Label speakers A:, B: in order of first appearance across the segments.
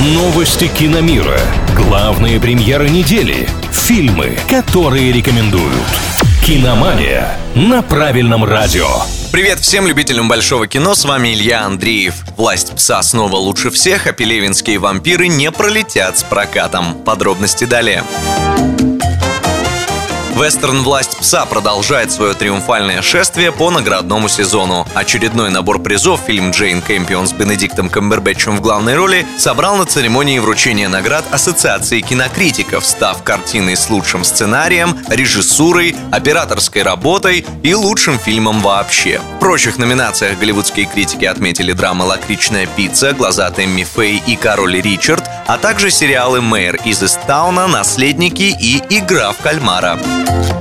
A: Новости киномира. Главные премьеры недели. Фильмы, которые рекомендуют. Киномания на правильном радио.
B: Привет всем любителям большого кино, с вами Илья Андреев. «Власть пса» снова лучше всех, а пелевинские вампиры не пролетят с прокатом. Подробности далее. Вестерн «Власть пса» продолжает свое триумфальное шествие по наградному сезону. Очередной набор призов фильм «Джейн Кэмпион» с Бенедиктом Камбербэтчем в главной роли собрал на церемонии вручения наград Ассоциации кинокритиков, став картиной с лучшим сценарием, режиссурой, операторской работой и лучшим фильмом вообще. В прочих номинациях голливудские критики отметили драмы «Лакричная пицца», «Глаза Тэмми Фэй» и «Король Ричард», а также сериалы «Мэр из Истауна», «Наследники» и «Игра в кальмара». Thank you.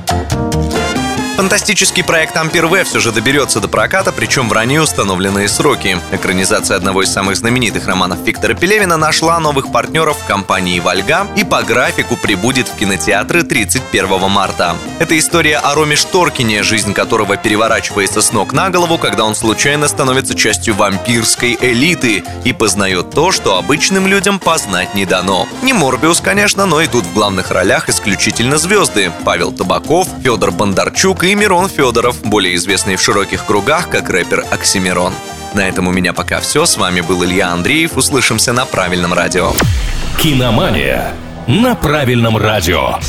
B: Фантастический проект «Ампер В» все же доберется до проката, причем в ранее установленные сроки. Экранизация одного из самых знаменитых романов Виктора Пелевина нашла новых партнеров в компании «Вольга» и по графику прибудет в кинотеатры 31 марта. Это история о Роме Шторкине, жизнь которого переворачивается с ног на голову, когда он случайно становится частью вампирской элиты и познает то, что обычным людям познать не дано. Не Морбиус, конечно, но и тут в главных ролях исключительно звезды. Павел Табаков, Федор Бондарчук и Мирон Федоров, более известный в широких кругах как рэпер Оксимирон. На этом у меня пока все. С вами был Илья Андреев. Услышимся на правильном радио.
A: Киномания на правильном радио.